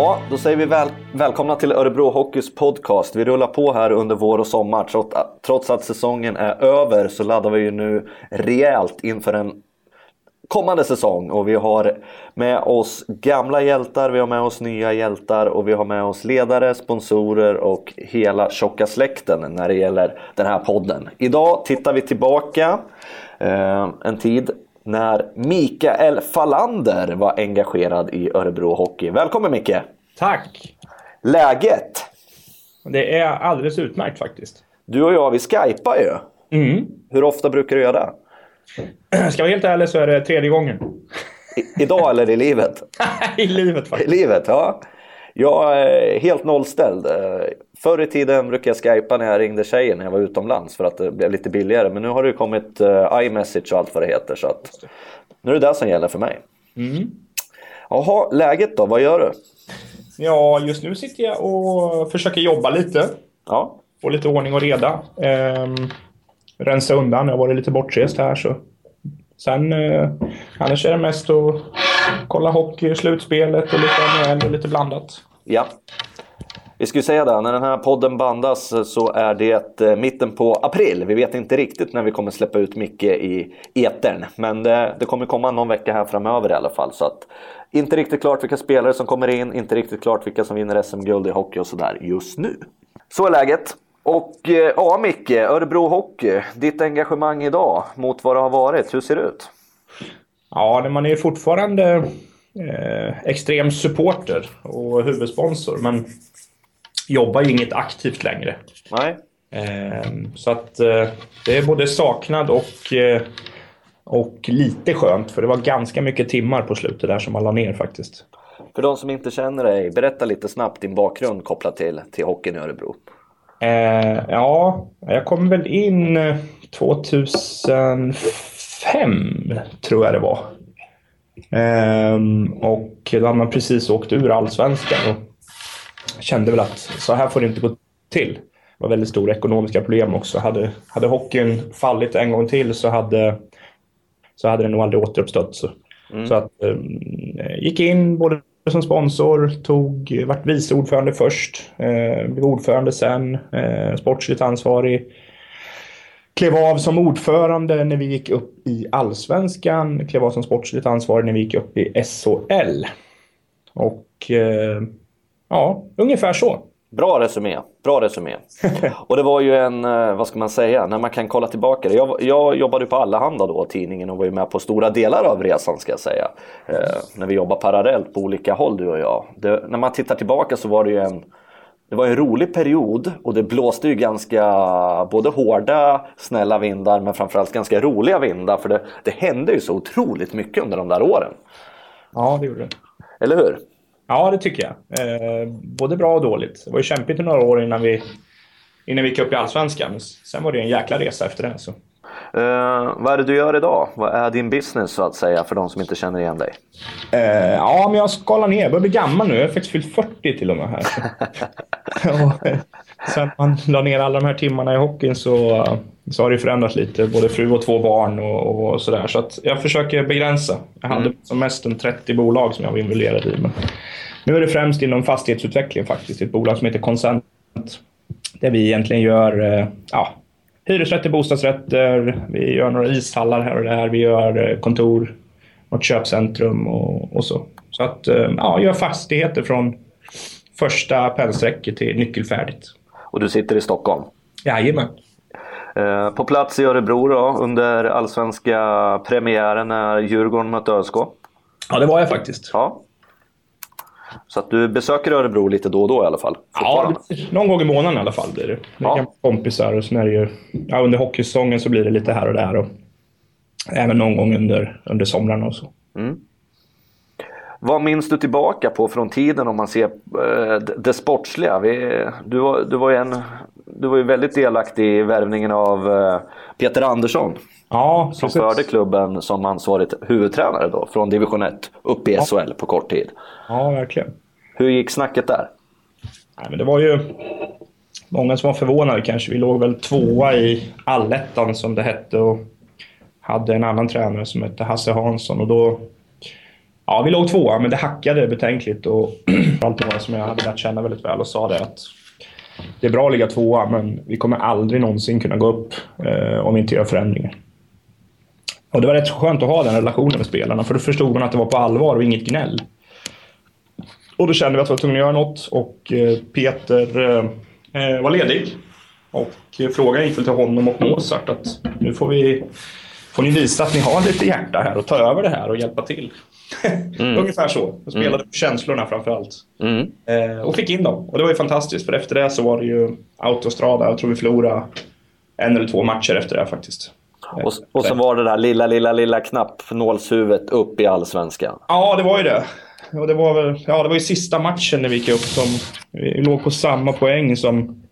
Ja, då säger vi väl, välkomna till Örebro Hockeys podcast. Vi rullar på här under vår och sommar. Trots, trots att säsongen är över så laddar vi ju nu rejält inför en kommande säsong. Och vi har med oss gamla hjältar, vi har med oss nya hjältar och vi har med oss ledare, sponsorer och hela tjocka släkten när det gäller den här podden. Idag tittar vi tillbaka eh, en tid när Mikael Fallander var engagerad i Örebro Hockey. Välkommen Micke! Tack! Läget? Det är alldeles utmärkt faktiskt. Du och jag, vi skypar ju. Mm. Hur ofta brukar du göra det? Ska jag vara helt ärlig så är det tredje gången. I, idag eller i livet? I livet faktiskt. I livet, ja. Jag är helt nollställd. Förr i tiden brukade jag skypa när jag ringde tjejen när jag var utomlands för att det blev lite billigare. Men nu har det kommit uh, iMessage och allt vad det heter. Så att nu är det det som gäller för mig. Mm. Jaha, läget då? Vad gör du? Ja, just nu sitter jag och försöker jobba lite. Ja. Få lite ordning och reda. Ehm, rensa undan. Jag har varit lite bortrest här. Så. Sen eh, annars är det mest att kolla hockey, slutspelet och lite NHL och lite blandat. Ja. Vi skulle säga det, när den här podden bandas så är det eh, mitten på april. Vi vet inte riktigt när vi kommer släppa ut Micke i etern. Men det, det kommer komma någon vecka här framöver i alla fall. Så att, inte riktigt klart vilka spelare som kommer in, inte riktigt klart vilka som vinner SM-guld i hockey och sådär just nu. Så är läget. Och eh, ja, Micke, Örebro Hockey, ditt engagemang idag mot vad det har varit, hur ser det ut? Ja, man är fortfarande eh, extrem supporter och huvudsponsor, men jobbar ju inget aktivt längre. Nej. Eh, så att eh, det är både saknad och, eh, och lite skönt, för det var ganska mycket timmar på slutet där som man la ner faktiskt. För de som inte känner dig, berätta lite snabbt din bakgrund kopplat till, till hockeyn i Örebro. Eh, ja, jag kom väl in 2005 tror jag det var. Eh, och då hade man precis åkt ur allsvenskan kände väl att så här får det inte gå till. Det var väldigt stora ekonomiska problem också. Hade, hade hockeyn fallit en gång till så hade, så hade den nog aldrig återuppstått. Så, mm. så att, eh, gick in både som sponsor, tog, vart vice ordförande först, eh, blev ordförande sen, eh, sportsligt ansvarig. Klev av som ordförande när vi gick upp i allsvenskan, klev av som sportsligt ansvarig när vi gick upp i SHL. Och eh, ja, ungefär så. Bra resumé. Bra resumé. och det var ju en, eh, vad ska man säga, när man kan kolla tillbaka. Jag, jag jobbade på Allehanda då, tidningen, och var ju med på stora delar av resan ska jag säga. Eh, när vi jobbade parallellt på olika håll du och jag. Det, när man tittar tillbaka så var det ju en, det var en rolig period och det blåste ju ganska både hårda, snälla vindar men framförallt ganska roliga vindar. För det, det hände ju så otroligt mycket under de där åren. Ja, det gjorde det. Eller hur? Ja, det tycker jag. Eh, både bra och dåligt. Det var ju kämpigt i några år innan vi, innan vi gick upp i Allsvenskan. Sen var det en jäkla resa efter det. Så. Uh, vad är det du gör idag? Vad är din business så att säga för de som inte känner igen dig? Uh, ja, men jag skalar ner. Jag börjar bli gammal nu. Jag har faktiskt fyllt 40 till och med här. sen man la ner alla de här timmarna i hockeyn så, så har det förändrats lite. Både fru och två barn och, och sådär. Så att jag försöker begränsa. Jag hade mm. som mest en 30 bolag som jag var involverad i. Men nu är det främst inom fastighetsutveckling faktiskt. Ett bolag som heter Consent. Där vi egentligen gör ja, hyresrätter, bostadsrätter, vi gör några ishallar här och där, vi gör eh, kontor, något köpcentrum och, och så. Så att, eh, ja, gör fastigheter från första pennsträcket till nyckelfärdigt. Och du sitter i Stockholm? Jajamän. Eh, på plats i Örebro då, under allsvenska premiären när Djurgården mötte ÖSK? Ja, det var jag faktiskt. Ja. Så att du besöker Örebro lite då och då i alla fall? Ja, någon gång i månaden i alla fall blir det. Med ja. kompisar och sen är det ju, ja, under hockeysäsongen så blir det lite här och där. Och även någon gång under, under somrarna och så. Mm. Vad minns du tillbaka på från tiden om man ser eh, det sportsliga? Vi, du, var, du, var ju en, du var ju väldigt delaktig i värvningen av eh, Peter Andersson. Ja, som förde klubben som ansvarig huvudtränare då, från division 1 upp i ja. SHL på kort tid. Ja, verkligen. Hur gick snacket där? Nej, men det var ju många som var förvånade kanske. Vi låg väl tvåa i allettan som det hette och hade en annan tränare som hette Hasse Hansson. Och då, Ja, vi låg tvåa, men det hackade betänkligt. Och allt några som jag hade lärt känna väldigt väl och sa det att det är bra att ligga tvåa, men vi kommer aldrig någonsin kunna gå upp eh, om vi inte gör förändringar. Och det var rätt skönt att ha den relationen med spelarna, för då förstod man att det var på allvar och inget gnäll. Och då kände vi att vi var tvungna att göra något och eh, Peter eh, eh, var ledig. Och eh, frågan gick väl till honom och Mozart att nu får vi får ni visa att ni har lite hjärta här och ta över det här och hjälpa till. Mm. Ungefär så. Jag spelade mm. på känslorna framför allt. Mm. Eh, och fick in dem. Och det var ju fantastiskt för efter det så var det ju autostrada. Jag tror vi förlorade en eller två matcher efter det faktiskt. Och, och så var det där lilla, lilla, lilla knappnålshuvudet upp i allsvenskan. Ja, det var ju det. Och det var väl, ja, det var ju sista matchen när vi gick upp som... Vi låg på samma poäng som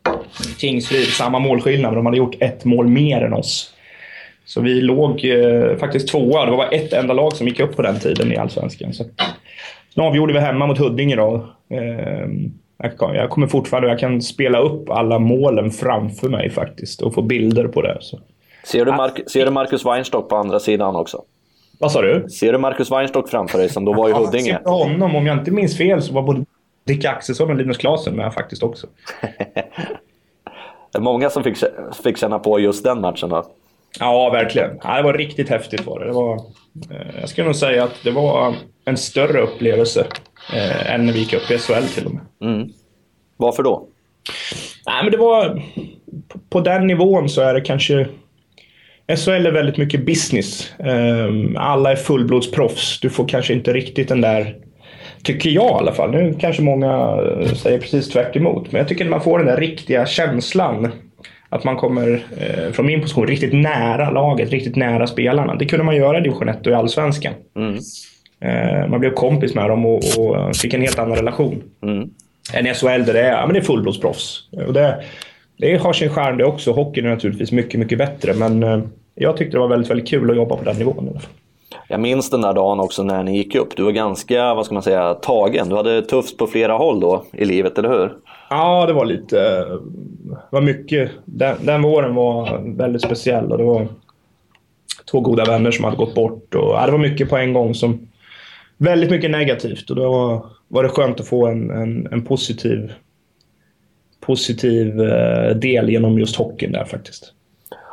Tingsryd, samma målskillnad. De hade gjort ett mål mer än oss. Så vi låg eh, faktiskt tvåa. Det var bara ett enda lag som gick upp på den tiden i Allsvenskan. Så nu avgjorde vi hemma mot Huddinge då. Eh, jag kommer fortfarande... Jag kan spela upp alla målen framför mig faktiskt och få bilder på det. Så. Ser du, Mark ser du Marcus Weinstock på andra sidan också? Vad sa du? Ser du Marcus Weinstock framför dig som då var i Huddinge? Jag ser honom. Om jag inte minns fel så var både Dick Axelsson och Linus Klasen med faktiskt också. det är många som fick, fick känna på just den matchen då. Ja, verkligen. Ja, det var riktigt häftigt. Var det. Det var, eh, jag skulle nog säga att det var en större upplevelse eh, än när vi gick upp i SHL till och med. Mm. Varför då? Nej, men det var... På, på den nivån så är det kanske... SHL är väldigt mycket business. Eh, alla är fullblodsproffs. Du får kanske inte riktigt den där Tycker jag i alla fall. Nu kanske många säger precis tvärt emot. Men jag tycker att man får den där riktiga känslan att man kommer eh, från min position riktigt nära laget, riktigt nära spelarna. Det kunde man göra i division 1 och i Allsvenskan. Mm. Eh, man blev kompis med dem och, och, fick en helt annan relation. Mm. Än i SHL där det är, ja, men det är fullblodsproffs. Och det, det har sin charm det också. Hockeyn är naturligtvis mycket, mycket bättre. Men eh, jag tyckte det var väldigt, väldigt kul att jobba på den nivån. Jag minns den där dagen också när ni gick upp. Du var ganska, vad ska man säga, tagen. Du hade tufft på flera håll då i livet, eller hur? Ja, det var lite... var mycket. Den, den våren var väldigt speciell och det var två goda vänner som hade gått bort. Och, ja, det var mycket på en gång som... Väldigt mycket negativt och då var, var det skönt att få en, en, en positiv, positiv eh, del genom just hockeyn där faktiskt.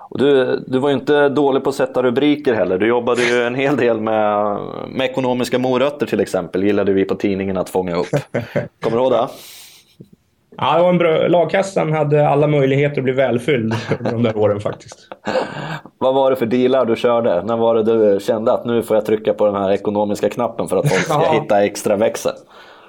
Och du, du var ju inte dålig på att sätta rubriker heller. Du jobbade ju en hel del med, med ekonomiska morötter till exempel. gillade vi på tidningen att fånga upp. Kommer du ihåg det? Ja, det var en bra... Lagkassan hade alla möjligheter att bli välfylld under de där åren faktiskt. Vad var det för dealar du körde? När var det du kände att nu får jag trycka på den här ekonomiska knappen för att folk ska hitta extra växel?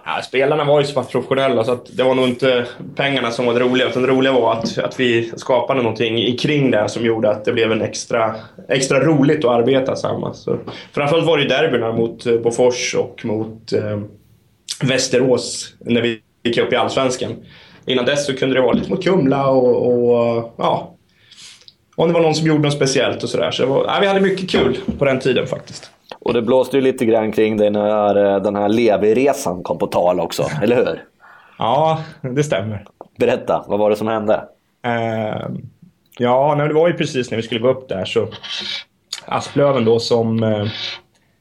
Ja, spelarna var ju så pass professionella så att det var nog inte pengarna som var det roliga. Utan det roliga var att, att vi skapade någonting kring det som gjorde att det blev en extra, extra roligt att arbeta tillsammans. Så, framförallt var det ju derbyna mot eh, Bofors och mot eh, Västerås när vi gick upp i Allsvenskan. Innan dess så kunde det vara lite mot Kumla och, och ja, om det var någon som gjorde något speciellt och sådär. Så, så var, ja, vi hade mycket kul på den tiden faktiskt. Och det blåste ju lite grann kring dig när eh, den här Levi-resan kom på tal också, eller hur? Ja, det stämmer. Berätta, vad var det som hände? Uh, ja, det var ju precis när vi skulle gå upp där så Asplöven då som, uh,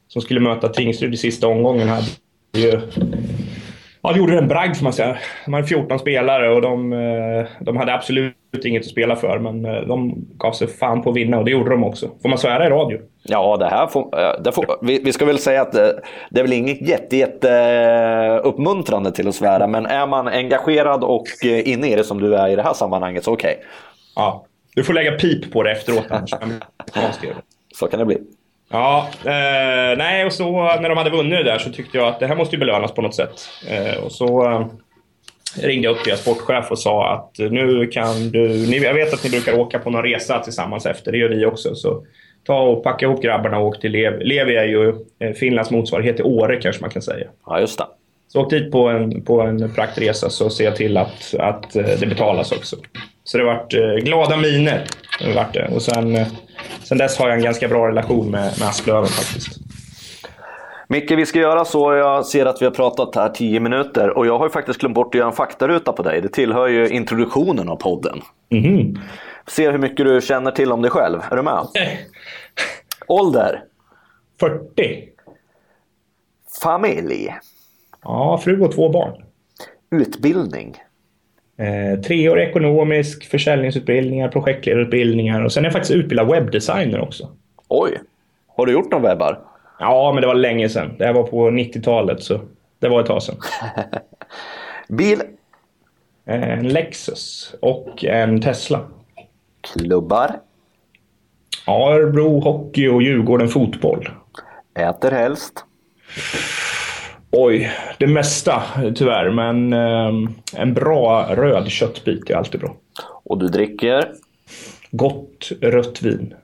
som skulle möta Tingsryd i sista omgången hade ju Ja, de gjorde en bragd får man säga. De hade 14 spelare och de, eh, de hade absolut inget att spela för. Men eh, de gav sig fan på att vinna och det gjorde de också. Får man svära i radio? Ja, det här får, eh, det får vi, vi, ska väl säga att det, det är väl inget jätte, jätte uppmuntrande till att svära. Men är man engagerad och inne i det som du är i det här sammanhanget så okej. Okay. Ja, du får lägga pip på det efteråt annars. så kan det bli. Ja, eh, nej och så när de hade vunnit det där så tyckte jag att det här måste ju belönas på något sätt. Eh, och så eh, ringde jag upp deras sportchef och sa att nu kan du... Ni, jag vet att ni brukar åka på någon resa tillsammans efter, det gör vi också. Så ta och packa ihop grabbarna och åk till Levi. Levi är ju eh, Finlands motsvarighet till Åre kanske man kan säga. Ja, just det. Så åk dit på en, på en praktresa så ser jag till att, att eh, det betalas också. Så det vart eh, glada miner. Det vart det. Och sen, eh, sen dess har jag en ganska bra relation med, med Asplöven faktiskt. Micke, vi ska göra så. Jag ser att vi har pratat här 10 minuter och jag har ju faktiskt glömt bort att göra en faktaruta på dig. Det tillhör ju introduktionen av podden. Mm. Se hur mycket du känner till om dig själv. Är du med? Ålder? 40. Familj. Ja, fru och två barn. Utbildning. Eh, treårig ekonomisk, försäljningsutbildningar, projektledarutbildningar och sen är jag faktiskt utbildad webbdesigner också. Oj! Har du gjort någon webbar? Ja, men det var länge sedan. Det här var på 90-talet, så det var ett tag sedan. Bil. Eh, en Lexus och en Tesla. Klubbar. Örebro Hockey och Djurgården Fotboll. Äter helst. Oj, det mesta tyvärr, men eh, en bra röd köttbit är alltid bra. Och du dricker? Gott rött vin.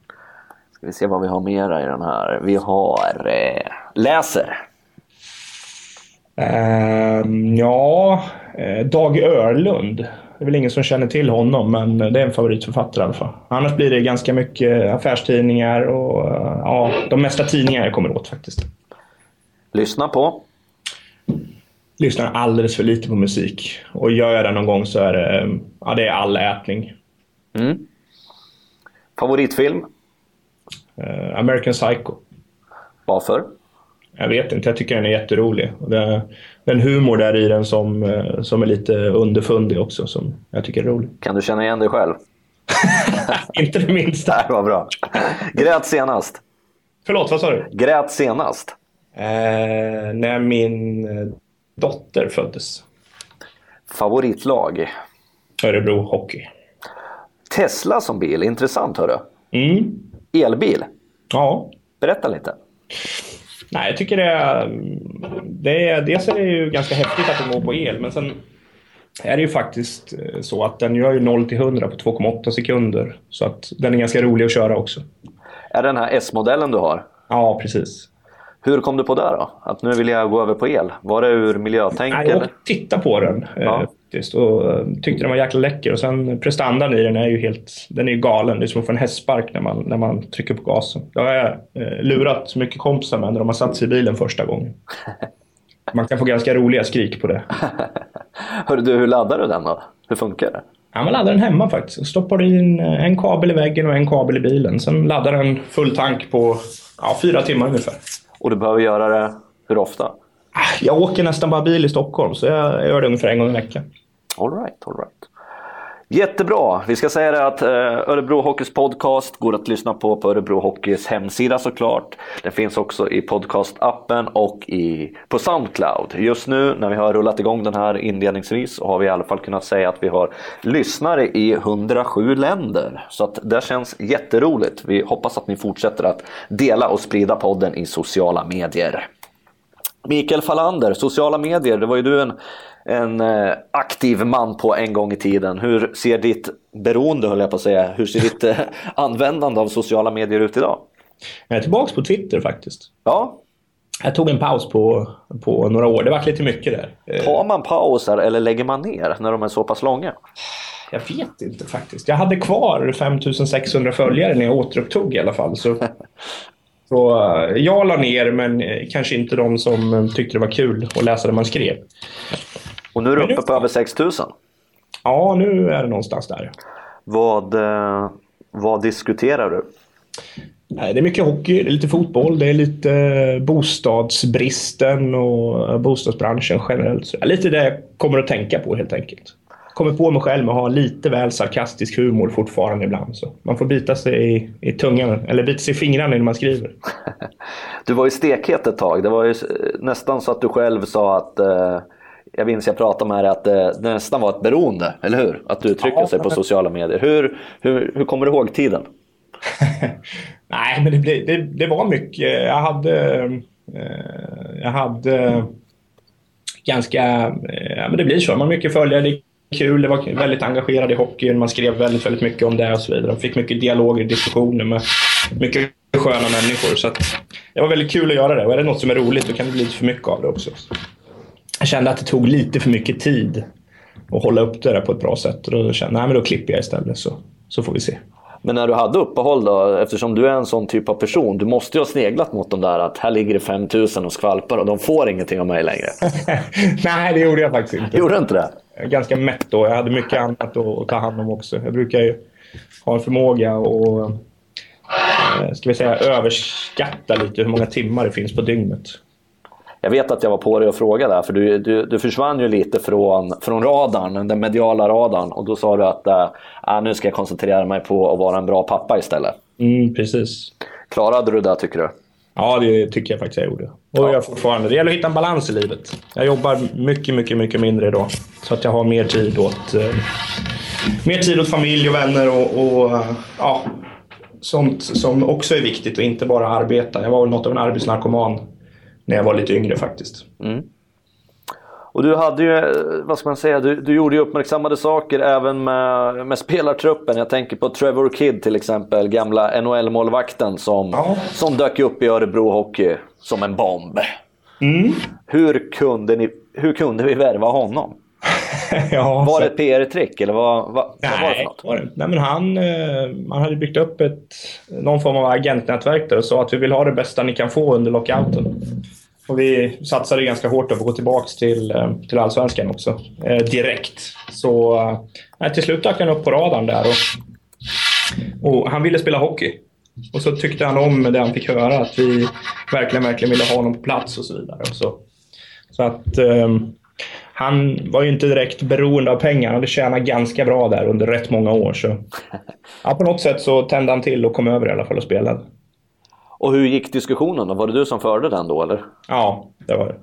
Ska vi se vad vi har mera i den här. Vi har eh, läser. Eh, ja, Dag Örlund. Det är väl ingen som känner till honom, men det är en favoritförfattare i alla fall. Annars blir det ganska mycket affärstidningar och eh, ja, de mesta tidningar jag kommer åt faktiskt. Lyssna på? Lyssnar alldeles för lite på musik. Och gör jag det någon gång så är det, ja, det är all ätning. Mm. Favoritfilm? Uh, American Psycho. Varför? Jag vet inte, jag tycker den är jätterolig. Det, det är en humor där i den som, eh, som är lite underfundig också, som jag tycker är rolig. Kan du känna igen dig själv? inte det minsta. Nej, vad bra. Grät senast? Förlåt, vad sa du? Grät senast? Eh, när min eh, dotter föddes. Favoritlag? Örebro Hockey. Tesla som bil, intressant hörru. Mm. Elbil? Ja. Berätta lite. Nej, jag tycker det är, det är... Dels är det ju ganska häftigt att den går på el, men sen är det ju faktiskt eh, så att den gör ju 0 till 100 på 2,8 sekunder. Så att den är ganska rolig att köra också. Är det den här S-modellen du har? Ja, precis. Hur kom du på det då? Att nu vill jag gå över på el? Var det ur miljötänk? Nej, jag åkte titta på den ja. eh, och eh, tyckte den var jäkla läcker. Och sen prestandan i den är ju helt den är galen. Det är som att få en hästspark när man, när man trycker på gasen. Jag har eh, lurat mycket kompisar med när de har satt sig i bilen första gången. Man kan få ganska roliga skrik på det. Hörru du, hur laddar du den då? Hur funkar det? Ja, man laddar den hemma faktiskt. Stoppar in en kabel i väggen och en kabel i bilen. Sen laddar den full tank på ja, fyra timmar ungefär. Och du behöver göra det hur ofta? Ah, jag åker nästan bara bil i Stockholm, så jag gör det ungefär en gång i veckan. All right, all right. Jättebra! Vi ska säga det att eh, Örebro Hockeys podcast går att lyssna på på Örebro Hockeys hemsida såklart. Den finns också i podcastappen och i, på Soundcloud. Just nu när vi har rullat igång den här inledningsvis så har vi i alla fall kunnat säga att vi har lyssnare i 107 länder. Så att det känns jätteroligt. Vi hoppas att ni fortsätter att dela och sprida podden i sociala medier. Mikael Falander, sociala medier, det var ju du en en eh, aktiv man på en gång i tiden. Hur ser ditt beroende, höll jag på att säga, hur ser ditt eh, användande av sociala medier ut idag? Jag är tillbaka på Twitter faktiskt. Ja. Jag tog en paus på, på några år. Det var lite mycket där. Eh, Tar man pauser eller lägger man ner när de är så pass långa? Jag vet inte faktiskt. Jag hade kvar 5600 följare när jag återupptog i alla fall. Så, så jag la ner, men kanske inte de som tyckte det var kul att läsa det man skrev. Och nu är du uppe på över 6000. Ja, nu är det någonstans där. Vad, eh, vad diskuterar du? Det är mycket hockey, det är lite fotboll, det är lite bostadsbristen och bostadsbranschen generellt. Så lite det jag kommer att tänka på helt enkelt. Kommer på mig själv med att ha lite väl sarkastisk humor fortfarande ibland. Så man får bita sig i, i tungan, eller bita sig i fingrarna när man skriver. Du var ju stekhet ett tag. Det var ju nästan så att du själv sa att eh jag minns jag pratade med dig att det, nästan var ett beroende, eller hur? Att du trycker ja, sig på sociala medier. Hur, hur, hur kommer du ihåg tiden? Nej, men det, blev, det, det, var mycket. Jag hade, eh, jag hade ganska... Eh, ja, men det blir så. Man har mycket följare. Det är kul. Det var väldigt engagerad i hockeyn. Man skrev väldigt, väldigt mycket om det och så vidare. Man fick mycket dialoger och diskussioner med mycket sköna människor. Så det var väldigt kul att göra det. Och är det något som är roligt då kan det bli lite för mycket av det också jag kände att det tog lite för mycket tid att hålla upp det där på ett bra sätt. Och då kände jag att då klipper jag istället så, så får vi se. Men när du hade uppehåll då, eftersom du är en sån typ av person, du måste ju ha sneglat mot de där att här ligger det 5000 och skvalpar och de får ingenting av mig längre. Nej, det gjorde jag faktiskt inte. Gjorde du inte det? Jag är ganska mätt då. Jag hade mycket annat att ta hand om också. Jag brukar ju ha en förmåga att eh, ska vi säga, överskatta lite hur många timmar det finns på dygnet. Jag vet att jag var på dig och frågade där, för du, du, du försvann ju lite från, från radarn, den mediala radarn. Och då sa du att äh, nu ska jag koncentrera mig på att vara en bra pappa istället. Mm, precis. Klarade du det tycker du? Ja, det tycker jag faktiskt jag gjorde. Och ja. jag fortfarande. Det gäller att hitta en balans i livet. Jag jobbar mycket, mycket, mycket mindre idag. Så att jag har mer tid åt, eh, mer tid åt familj och vänner och, och ja, sånt som också är viktigt och inte bara arbeta. Jag var väl något av en arbetsnarkoman när jag var lite yngre faktiskt. Mm. Och du hade ju, vad ska man säga, du, du gjorde ju uppmärksammade saker även med, med spelartruppen. Jag tänker på Trevor Kidd till exempel, gamla NHL-målvakten som, ja. som dök upp i Örebro Hockey som en bomb. Mm. Hur, kunde ni, hur kunde vi värva honom? ja, var det ett PR-trick eller vad, vad, Nej, vad var det för något? Var det. Nej, men han, man eh, hade byggt upp ett, någon form av agentnätverk där och sa att vi vill ha det bästa ni kan få under lockouten. Och vi satsade ganska hårt på att gå tillbaka till, eh, till allsvenskan också. Eh, direkt. Så eh, till slut dök han upp på radarn där. Och, och, han ville spela hockey. Och så tyckte han om det han fick höra, att vi verkligen, verkligen ville ha honom på plats och så vidare. Och så. så att eh, han var ju inte direkt beroende av pengar. Han hade tjänat ganska bra där under rätt många år. Så ja, på något sätt så tände han till och kom över i alla fall och spelade. Och hur gick diskussionen då? Var det du som förde den då eller? Ja, det var det.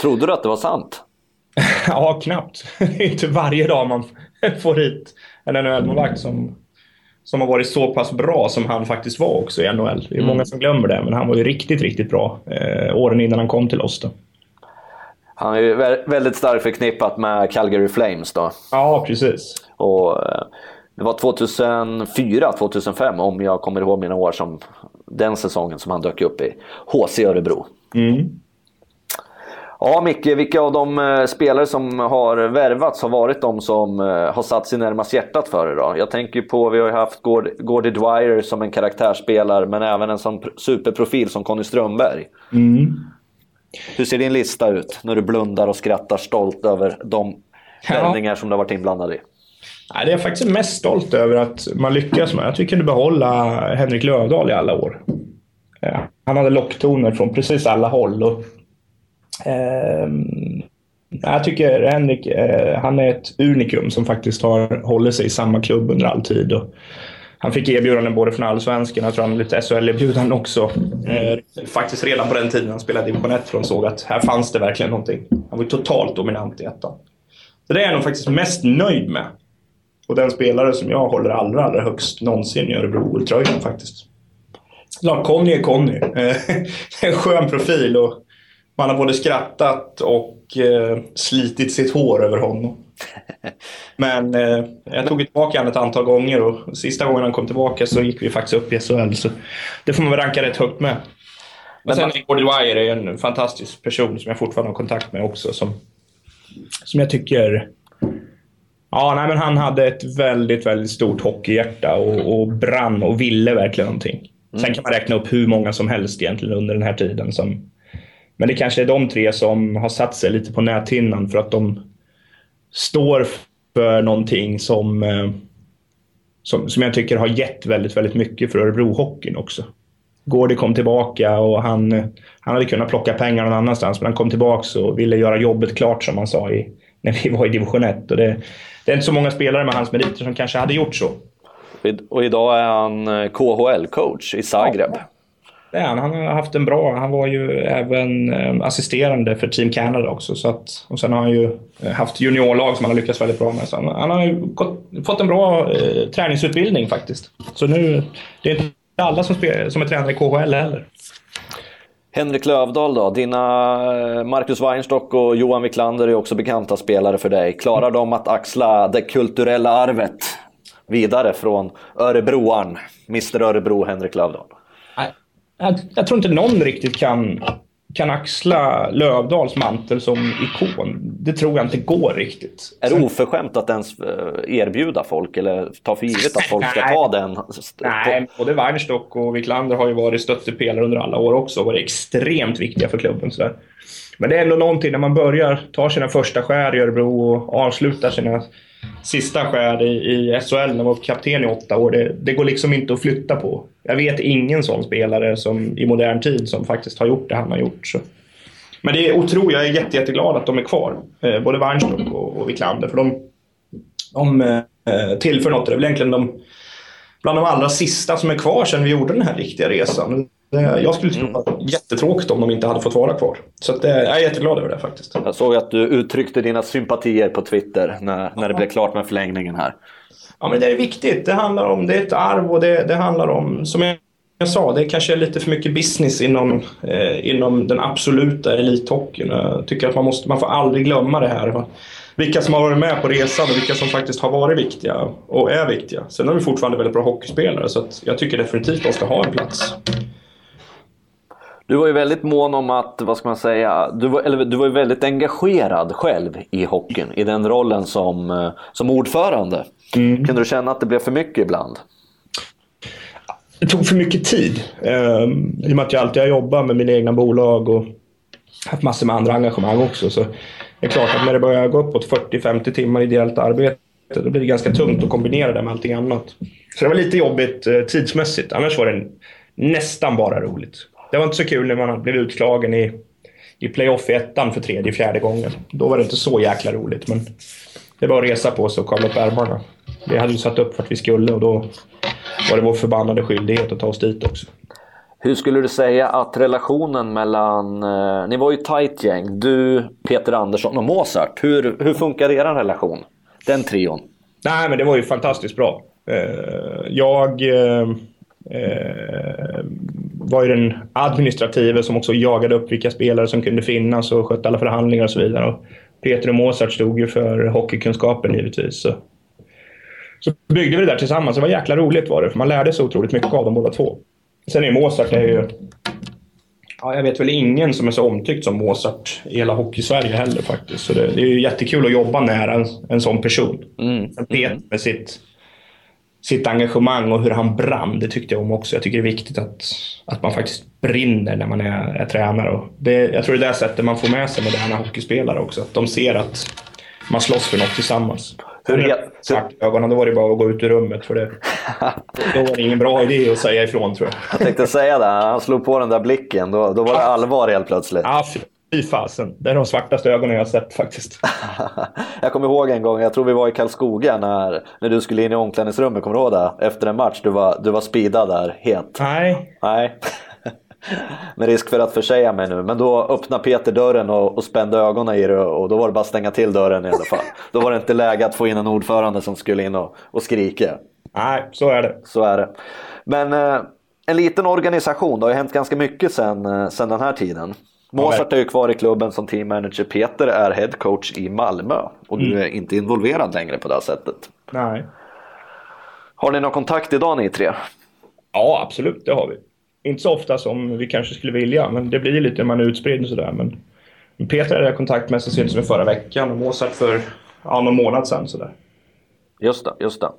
Trodde du att det var sant? ja, knappt. Det är inte varje dag man får hit en NHL-målvakt som, som har varit så pass bra som han faktiskt var också i NHL. Det är mm. många som glömmer det, men han var ju riktigt, riktigt bra eh, åren innan han kom till oss. Då. Han är ju väldigt starkt förknippat med Calgary Flames då. Ja, precis. Och eh, det var 2004, 2005 om jag kommer ihåg mina år som den säsongen som han dök upp i HC Örebro. Mm. Ja Micke, vilka av de eh, spelare som har värvats har varit de som eh, har satt sig närmast hjärtat för då? Jag tänker på, vi har ju haft Gordy Dwyer som en karaktärsspelare men även en sån superprofil som Conny Strömberg. Mm. Hur ser din lista ut när du blundar och skrattar stolt över de värvningar ja. som du har varit inblandad i? Nej, det är jag faktiskt mest stolt över att man lyckas med. Att vi kunde behålla Henrik Lövdahl i alla år. Ja, han hade locktoner från precis alla håll. Och, eh, jag tycker Henrik, eh, han är ett unikum som faktiskt har hållit sig i samma klubb under all tid. Och han fick erbjudanden både från allsvenskan, jag tror han lite SHL-erbjudanden också. Eh, faktiskt redan på den tiden han spelade division 1 från såg att här fanns det verkligen någonting. Han var totalt dominant i ettan. Så det är jag nog faktiskt mest nöjd med. Och den spelare som jag håller allra, allra högst någonsin i Örebro-tröjan faktiskt. Ja, Conny är Conny. en skön profil och man har både skrattat och eh, slitit sitt hår över honom. Men eh, jag tog tillbaka honom ett antal gånger och sista gången han kom tillbaka så gick vi faktiskt upp i SHL. Så det får man väl ranka rätt högt med. Men sen Gordon Dwyer är en fantastisk person som jag fortfarande har kontakt med också. Som, som jag tycker Ja, nej, men han hade ett väldigt, väldigt stort hockeyhjärta och, och brann och ville verkligen någonting. Mm. Sen kan man räkna upp hur många som helst egentligen under den här tiden. Som, men det kanske är de tre som har satt sig lite på näthinnan för att de står för någonting som, eh, som, som jag tycker har gett väldigt, väldigt mycket för Örebro-hockeyn också. Gårdi kom tillbaka och han, han hade kunnat plocka pengar någon annanstans, men han kom tillbaka och ville göra jobbet klart som han sa i, när vi var i division 1. Och det, det är inte så många spelare med hans meriter som kanske hade gjort så. Och idag är han eh, KHL-coach i Zagreb. Ja, det är han. Han har haft en bra... Han var ju även eh, assisterande för Team Canada också. Så att, och sen har han ju eh, haft juniorlag som han har lyckats väldigt bra med. Så han, han har gått, fått en bra eh, träningsutbildning faktiskt. Så nu... Det är inte alla som, spelar, som är tränare i KHL heller. Henrik Lövdahl då, dina eh, Marcus Weinstock och Johan Wiklander är också bekanta spelare för dig. Klarar de att axla det kulturella arvet vidare från Örebroan, Mr Örebro Henrik Lövdahl? Jag, jag tror inte någon riktigt kan kan axla Lövdals mantel som ikon. Det tror jag inte går riktigt. Är det oförskämt att ens eh, erbjuda folk eller ta för givet att folk ska ta den? Nej, både Weinstock och Wiklander har ju varit stöttepelare under alla år också och varit extremt viktiga för klubben. Så Men det är ändå någonting när man börjar ta sina första skär i Örebro och avslutar sina sista skär i, i SHL när man var kapten i åtta år. Det, det, går liksom inte att flytta på. Jag vet ingen sån spelare som, i modern tid som faktiskt har gjort det han har gjort. Så. Men det är otroligt. Jag är jätte, jätteglad att de är kvar. Eh, både Weinstock och, och Wiklander. För de, de eh, tillför något. Det är väl egentligen de, bland de allra sista som är kvar sedan vi gjorde den här riktiga resan. Jag skulle tycka det var jättetråkigt om de inte hade fått vara kvar. Så att, eh, jag är jätteglad över det faktiskt. Jag såg att du uttryckte dina sympatier på Twitter när, när det blev klart med förlängningen här. Ja, men det är viktigt. Det handlar om, det är ett arv och det, det handlar om, som jag jag sa, det kanske är lite för mycket business inom, eh, inom den absoluta elithockeyn. Jag tycker att man, måste, man får aldrig glömma det här. Vilka som har varit med på resan och vilka som faktiskt har varit viktiga och är viktiga. Sen har vi fortfarande väldigt bra hockeyspelare så jag tycker definitivt de ska ha en plats. Du var ju väldigt mån om att, vad ska man säga, du var, eller, du var ju väldigt engagerad själv i hockeyn, i den rollen som, eh, som ordförande. Mm. Kunde du känna att det blev för mycket ibland? Det tog för mycket tid. Um, I och med att jag alltid har jobbat med mina egna bolag och haft massor med andra engagemang också. Så det är klart att när det börjar gå uppåt 40-50 timmar ideellt arbete då blir det ganska tungt att kombinera det med allting annat. Så det var lite jobbigt eh, tidsmässigt. Annars var det nästan bara roligt. Det var inte så kul när man blev utslagen i, i playoff i ettan för tredje, fjärde gången. Då var det inte så jäkla roligt, men det var att resa på sig och kavla upp ärmarna. Vi hade ju satt upp för att vi skulle och då var det vår förbannade skyldighet att ta oss dit också. Hur skulle du säga att relationen mellan, eh, ni var ju tajt gäng, du, Peter Andersson och Mozart. Hur, hur funkar er relation? Den trion? Nej, men det var ju fantastiskt bra. Eh, jag eh, eh, var ju den administrativa som också jagade upp vilka spelare som kunde finnas och skötte alla förhandlingar och så vidare. Och Peter och Mozart stod ju för hockeykunskapen givetvis. Så, så byggde vi det där tillsammans. Det var jäkla roligt var det, för man lärde sig otroligt mycket av dem båda två. Sen är Mozart är ju... Ja, jag vet väl ingen som är så omtyckt som Mozart i hela hockey-Sverige heller faktiskt. Så det, det är ju jättekul att jobba nära en, en sån person. Mm. Peter med sitt sitt engagemang och hur han brann, det tyckte jag om också. Jag tycker det är viktigt att, att man faktiskt brinner när man är, är tränare. Och det, jag tror det är det sättet man får med sig moderna hockeyspelare också. Att de ser att man slåss för något tillsammans. Hur är svart ögonen, då var det bara att gå ut ur rummet. För det, då var det ingen bra idé att säga ifrån tror jag. Jag tänkte säga det, han slog på den där blicken. Då, då var det allvar helt plötsligt. Ja, Fy fasen, det är de svartaste ögonen jag har sett faktiskt. jag kommer ihåg en gång, jag tror vi var i Karlskoga när, när du skulle in i omklädningsrummet, kommer du ihåg det? Efter en match, du var, du var speedad där helt. Nej. Nej. Med risk för att försäga mig nu, men då öppnade Peter dörren och, och spände ögonen i det och då var det bara att stänga till dörren i alla fall. Då var det inte läge att få in en ordförande som skulle in och, och skrika. Nej, så är det. Så är det. Men eh, en liten organisation, det har ju hänt ganska mycket sen, eh, sen den här tiden. Mozart är ju kvar i klubben som teammanager. Peter är headcoach i Malmö och du mm. är inte involverad längre på det här sättet. Nej. Har ni någon kontakt idag ni tre? Ja, absolut, det har vi. Inte så ofta som vi kanske skulle vilja, men det blir lite när man är utspridd och sådär. Men Peter hade jag kontakt med så sent som förra veckan och Mozart för ja, någon månad sedan. Sådär. Just det, just det.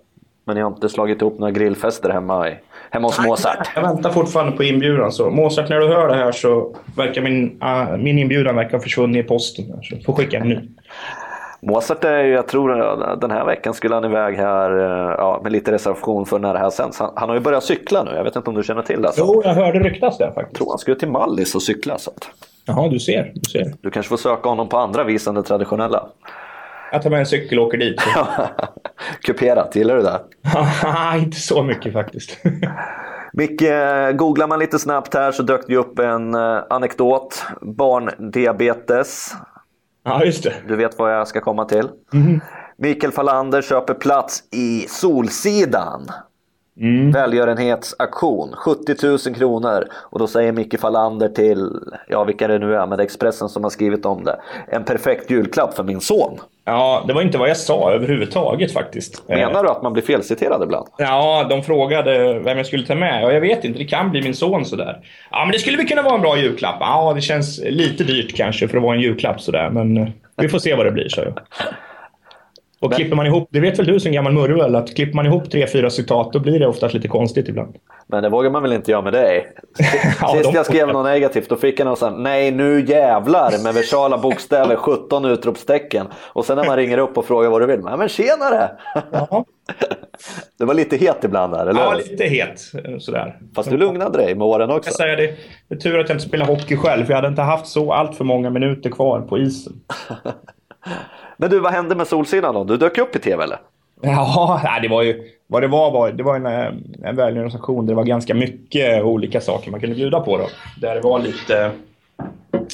Men ni har inte slagit ihop några grillfester hemma, i, hemma hos Mozart? Jag väntar fortfarande på inbjudan. Så Mozart, när du hör det här så verkar min, uh, min inbjudan verkar ha försvunnit i posten. Så får skicka en ny. Mozart är ju, jag tror den här veckan skulle han iväg här eh, ja, med lite reservation för när det här sänds. Han, han, har ju börjat cykla nu, jag vet inte om du känner till det? Så. Jo, jag hörde ryktas det faktiskt. Jag tror han skulle till Mallis och cykla. Så att... Jaha, du ser, du ser. Du kanske får söka honom på andra vis än det traditionella. Jag tar med en cykel och åker dit. Kuperat, gillar du det? inte så mycket faktiskt. Micke, googlar man lite snabbt här så dök det upp en uh, anekdot. Barndiabetes. Ja, just det. Du vet vad jag ska komma till. Mm. Mikael Falander köper plats i Solsidan. Mm. Välgörenhetsaktion, 70 000 kronor. Och då säger Micke Fallander till, ja vilka det nu är, men det är Expressen som har skrivit om det. En perfekt julklapp för min son. Ja, det var inte vad jag sa överhuvudtaget faktiskt. Menar du att man blir felciterad ibland? Ja, de frågade vem jag skulle ta med. Och jag vet inte, det kan bli min son sådär. Ja, men det skulle väl kunna vara en bra julklapp. Ja, det känns lite dyrt kanske för att vara en julklapp sådär. Men vi får se vad det blir, så jag. Och klipper man ihop, det vet väl du som gammal murvel, att klipper man ihop tre, fyra citat då blir det oftast lite konstigt ibland. Men det vågar man väl inte göra med dig? Ja, Sist jag skrev något negativt då fick jag någon sån nej nu jävlar med versala bokstäver, 17 utropstecken. Och sen när man ringer upp och frågar vad du vill, "Ja, men tjenare! Ja, Det var lite het ibland där, eller ja lite het eh, sådär. Fast du lugnade dig med åren Jag också. ska säga det, det är tur att jag inte spelar hockey själv, för jag hade inte haft så allt för många minuter kvar på isen. Men du, vad hände med Solsidan då? Du dök upp i tv eller? Ja, det var ju... Vad det var var, det var en, eh, en välgörenhetsorganisation där det var ganska mycket olika saker man kunde bjuda på. Då. Där det var lite,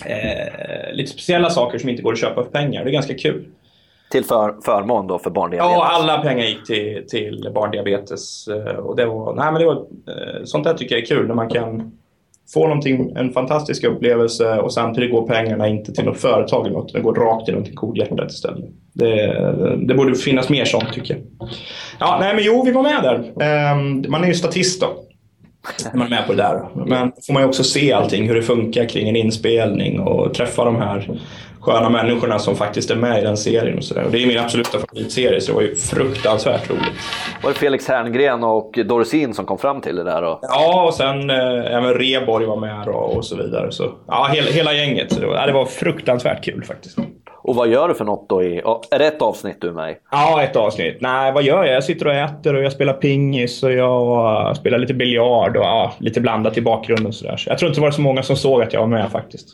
eh, lite speciella saker som inte går att köpa för pengar. Det är ganska kul. Till för, förmån då för barndiabetes? Ja, alla pengar gick till, till barndiabetes. eh, Och det var, nej, men det var, eh, sånt där tycker jag är kul när man kan få någonting, en fantastisk upplevelse och samtidigt går pengarna inte till något företag eller något. Det går rakt till någonting godhjärtat istället. Det, det borde finnas mer sånt tycker jag. Ja, nej men jo, vi var med där. Ehm, man är ju statist då. när Man är med på det där. Men får man ju också se allting, hur det funkar kring en inspelning och träffa de här sköna människorna som faktiskt är med i den serien. Och så där. Och det är min absoluta favoritserie, så det var ju fruktansvärt roligt. Var det Felix Herngren och Dorsin som kom fram till det där? Och... Ja, och sen eh, även Reborg var med och, och så vidare. Så, ja, hela, hela gänget. Det, var, det var fruktansvärt kul faktiskt. och vad gör du för något då? I... Är det ett avsnitt du är med i? Ja, ett avsnitt. Nej, vad gör jag? Jag sitter och äter och jag spelar pingis och jag uh, spelar lite biljard och ja, lite blandat i bakgrunden. Så där. Så jag tror inte det var så många som såg att jag var med faktiskt.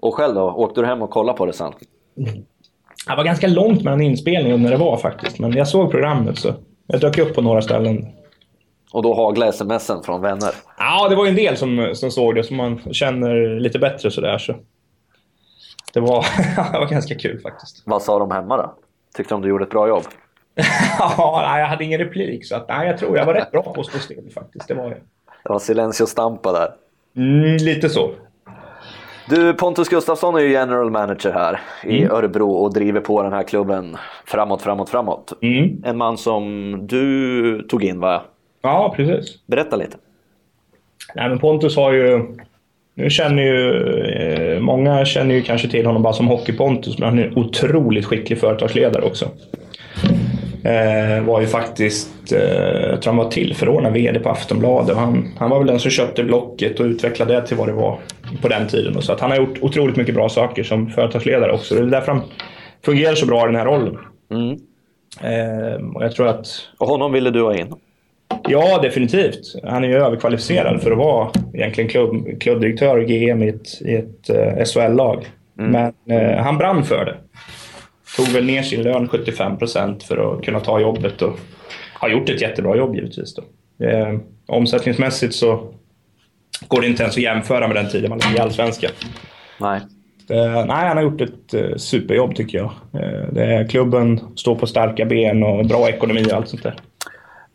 Och själv då? Åkte du hem och kollade på det sen? Det var ganska långt mellan inspelningen när det var faktiskt. Men jag såg programmet så jag dök upp på några ställen. Och då haglade smsen från vänner? Ja, det var en del som, som såg det som man känner lite bättre sådär. Så. Det, var, det var ganska kul faktiskt. Vad sa de hemma då? Tyckte de du gjorde ett bra jobb? Ja, jag hade ingen replik så att, nej, jag tror jag var rätt bra på att stå still faktiskt. Det var jag. Det var silencio stampa där. Mm, lite så. Du, Pontus Gustafsson är ju general manager här i Örebro och driver på den här klubben framåt, framåt, framåt. Mm. En man som du tog in va? Ja, precis. Berätta lite. Nej, men Pontus har ju... Nu känner ju... Eh, många känner ju kanske till honom bara som Hockey-Pontus, men han är en otroligt skicklig företagsledare också. Eh, var ju faktiskt... Eh, jag tror han var tillförordnad VD på Aftonbladet. Han, han var väl den som köpte Blocket och utvecklade det till vad det var på den tiden. Och Så att han har gjort otroligt mycket bra saker som företagsledare också. Det är därför han fungerar så bra i den här rollen. Mm. Eh, och jag tror att Och honom ville du ha in? Ja, definitivt. Han är ju överkvalificerad för att vara egentligen klubb, klubbdirektör och GM i ett, i ett uh, SHL-lag. Men eh, han brann för det. Tog väl ner sin lön 75 procent för att kunna ta jobbet och har gjort ett jättebra jobb givetvis. Då. Eh, omsättningsmässigt så går det inte ens att jämföra med den tiden man låg i Allsvenskan. Nej. Eh, nej, han har gjort ett eh, superjobb tycker jag. Eh, det är, klubben står på starka ben och bra ekonomi och allt sånt där.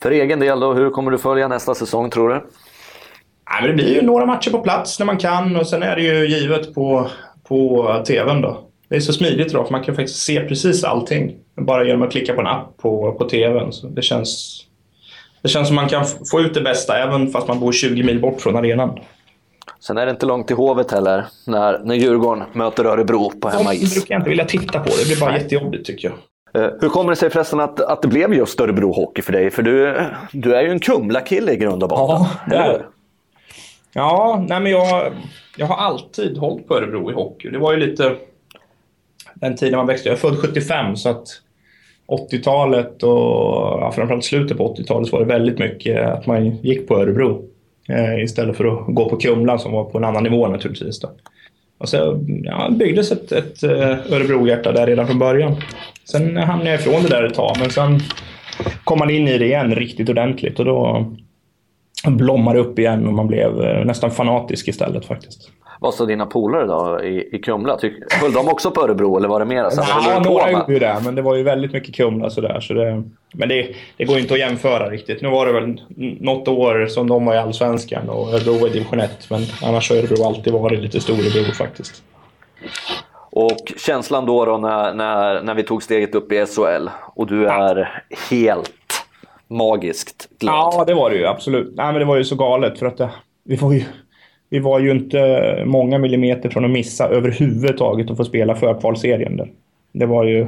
För egen del då, hur kommer du följa nästa säsong tror du? Nej, men det blir ju några matcher på plats när man kan och sen är det ju givet på, på TVn då. Det är så smidigt idag för man kan faktiskt se precis allting. Bara genom att klicka på en app på, på TVn. Så det, känns, det känns som man kan få ut det bästa även fast man bor 20 mil bort från arenan. Sen är det inte långt till Hovet heller, när, när Djurgården möter Örebro på Det hemmais. brukar jag inte vilja titta på. Det blir bara jättejobbigt tycker jag. Eh, Hur kommer det sig förresten att, att det blev just Örebro Hockey för dig? För du, du är ju en Kumla-kille i grund och botten. Ja, det är det. Ja, nej men jag, jag har alltid hållit på Örebro i hockey. Det var ju lite den tiden man växte. Jag är född 75 så att 80-talet och ja, framförallt slutet på 80-talet var det väldigt mycket att man gick på Örebro. Eh, istället för att gå på Kumla som var på en annan nivå naturligtvis. Då. Och så ja, det byggdes ett, ett Örebrohjärta Örebro-hjärta där redan från början. Sen hamnade jag ifrån det där ett tag men sen kom man in i det igen riktigt ordentligt och då blommade det upp igen och man blev eh, nästan fanatisk istället faktiskt. Vad sa dina polare då i, i Kumla? Tyck, höll de också på Örebro eller var det mera så här, Ja, några gjorde ju det, men det var ju väldigt mycket Kumla sådär. Så det, men det, det går ju inte att jämföra riktigt. Nu var det väl något år som de var i Allsvenskan och Örebro var i division 1, men annars har Örebro alltid varit lite storebror faktiskt. Och känslan då, då när, när, när vi tog steget upp i SHL och du är helt magiskt glad. Ja, det var det ju absolut. Nej, men det var ju så galet för att det, vi var ju vi var ju inte många millimeter från att missa överhuvudtaget att få spela förkvalserien där. Det var ju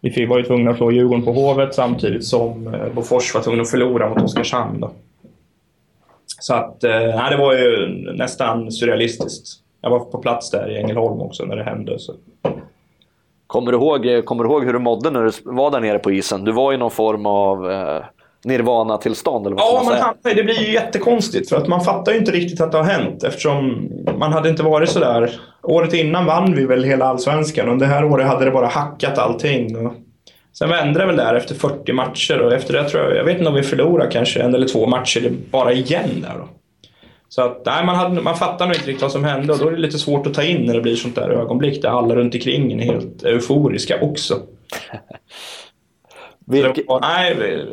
vi var ju tvungna att slå Djurgården på Hovet samtidigt som eh, Bofors var tvungna att förlora mot Oskarshamn. Då. Så att, eh, nej, det var ju nästan surrealistiskt. Jag var på plats där i Ängelholm också när det hände. Så. Kommer du, ihåg, kommer du ihåg hur du mådde när du var där nere på isen? Du var i någon form av eh, nirvana-tillstånd? Ja, man man hamnar, det blir ju jättekonstigt för att man fattar ju inte riktigt att det har hänt eftersom man hade inte varit sådär. Året innan vann vi väl hela allsvenskan och det här året hade det bara hackat allting. Och sen vände det väl där efter 40 matcher och efter det tror jag, jag vet inte om vi förlorade kanske en eller två matcher bara igen där då. Så att, nej, man, hade, man fattar nog inte riktigt vad som hände och då är det lite svårt att ta in när det blir sånt där ögonblick där alla runt omkring är helt euforiska också. Vilke... Var, nej,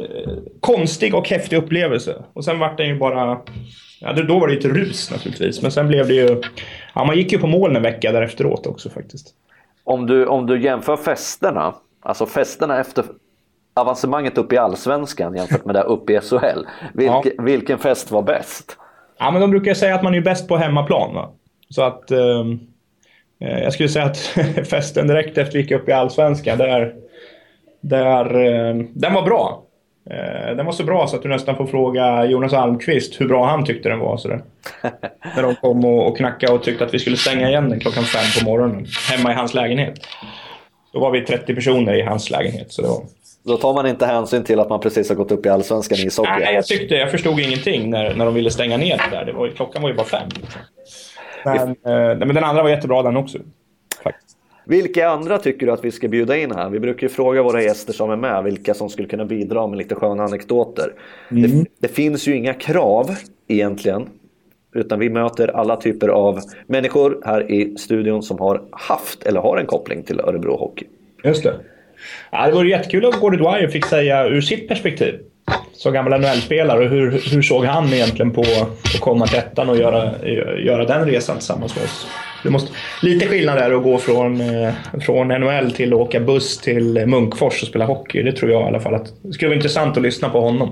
konstig och häftig upplevelse. Och sen vart den ju bara... Ja, då var det ju ett rus naturligtvis, men sen blev det ju... Ja, man gick ju på mål en vecka därefteråt också faktiskt. Om du, om du jämför festerna, alltså festerna efter avancemanget upp i Allsvenskan jämfört med det uppe i SHL. Vilke, ja. Vilken fest var bäst? Ja, men de brukar säga att man är bäst på hemmaplan. Va? Så att... Ehm, eh, jag skulle säga att festen direkt efter vi gick upp i Allsvenskan, där, där, eh, den var bra. Eh, den var så bra så att du nästan får fråga Jonas Almqvist hur bra han tyckte den var. Sådär. När de kom och, och knackade och tyckte att vi skulle stänga igen den klockan fem på morgonen. Hemma i hans lägenhet. Då var vi 30 personer i hans lägenhet. Så det var... Då tar man inte hänsyn till att man precis har gått upp i Allsvenskan i ishockey? Nej, jag tyckte, jag förstod ingenting när, när de ville stänga ner det där. Det var, klockan var ju bara fem. Men, eh, men den andra var jättebra den också. Vilka andra tycker du att vi ska bjuda in här? Vi brukar ju fråga våra gäster som är med vilka som skulle kunna bidra med lite sköna anekdoter. Mm. Det, det, finns ju inga krav egentligen. Utan vi möter alla typer av människor här i studion som har haft eller har en koppling till Örebro Hockey. Just det. Ja, det vore jättekul om Gordon Dwyer fick säga ur sitt perspektiv. Som gammal NHL-spelare, hur, hur såg han egentligen på att komma till ettan och göra, göra den resan tillsammans med oss? Det måste, lite skillnad är att gå från, eh, från NHL till att åka buss till Munkfors och spela hockey. Det tror jag i alla fall. Att, det skulle vara intressant att lyssna på honom.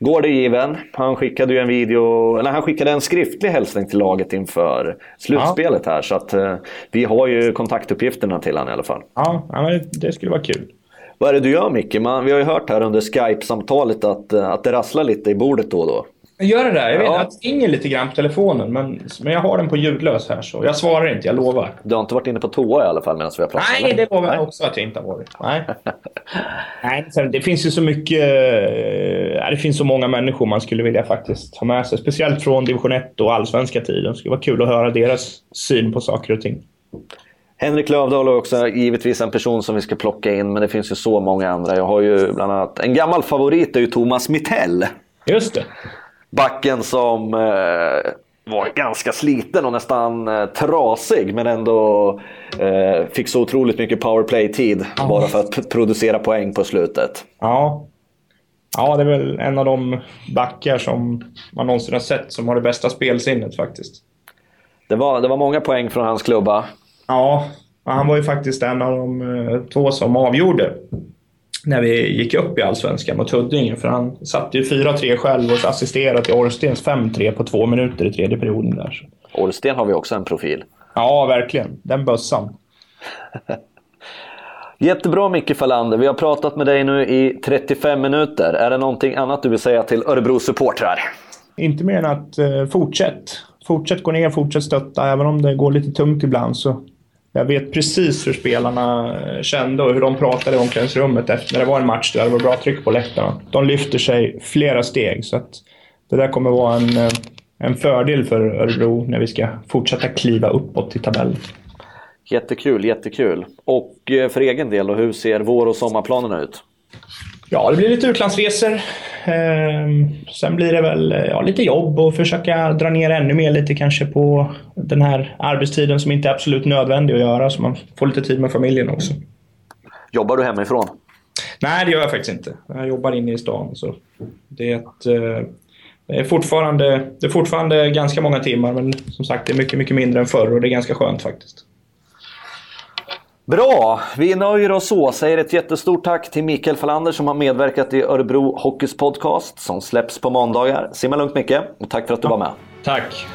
Går det given. Han skickade ju en video, eller han skickade en skriftlig hälsning till laget inför slutspelet här. Så att eh, vi har ju kontaktuppgifterna till honom i alla fall. Ja, ja det skulle vara kul. Vad är det du gör Micke? Man, vi har ju hört här under Skype-samtalet att, eh, att det rasslar lite i bordet då och då. Gör det där? Jag vet ja. att det ringer lite grann på telefonen, men, men jag har den på ljudlös här så jag svarar inte, jag lovar. Du har inte varit inne på toa i alla fall medan vi har pratat? Nej, det lovar jag också att jag inte har varit. Nej. Nej, det finns ju så mycket... Eh, det finns så många människor man skulle vilja faktiskt ha med sig. Speciellt från division 1 och allsvenska tiden. Det skulle vara kul att höra deras syn på saker och ting. Henrik Lövdahl är också givetvis en person som vi ska plocka in, men det finns ju så många andra. Jag har ju bland annat... En gammal favorit är ju Thomas Mittell. Just det. Backen som eh, var ganska sliten och nästan eh, trasig men ändå eh, fick så otroligt mycket powerplay-tid ja. bara för att producera poäng på slutet. Ja. ja, det är väl en av de backar som man någonsin har sett som har det bästa spelsinnet faktiskt. Det var, det var många poäng från hans klubba. Ja, han var ju faktiskt en av de två som avgjorde när vi gick upp i Allsvenskan mot Huddinge. För han satte ju 4-3 själv och assisterade till Orstens 5-3 på två minuter i tredje perioden. Där. Orsten har vi också en profil. Ja, verkligen. Den bössan. Jättebra Micke Fallander. Vi har pratat med dig nu i 35 minuter. Är det någonting annat du vill säga till Örebro supportrar? Inte mer än att eh, fortsätt. Fortsätt gå ner, fortsätt stötta. Även om det går lite tungt ibland så jag vet precis hur spelarna eh, kände och hur de pratade i omklädningsrummet efter när det var en match där det var bra tryck på läktarna. De lyfter sig flera steg, så att det där kommer vara en, eh, en fördel för Örebro när vi ska fortsätta kliva uppåt i tabellen. Jättekul, jättekul. Och eh, för egen del, hur ser vår och sommarplanerna ut? Ja, det blir lite utlandsresor. Ehm, sen blir det väl ja, lite jobb och försöka dra ner ännu mer lite kanske på den här arbetstiden som inte är absolut nödvändig att göra så man får lite tid med familjen också. Jobbar du hemifrån? Nej, det gör jag faktiskt inte. Jag jobbar inne i stan. Så det, är ett, eh, det, är fortfarande, det är fortfarande ganska många timmar men som sagt det är mycket, mycket mindre än förr och det är ganska skönt faktiskt. Bra, vi nöjer oss så. Säger ett jättestort tack till Mikael Falander som har medverkat i Örebro Hockeys podcast som släpps på måndagar. Simma lugnt Micke och tack för att du var med. Tack.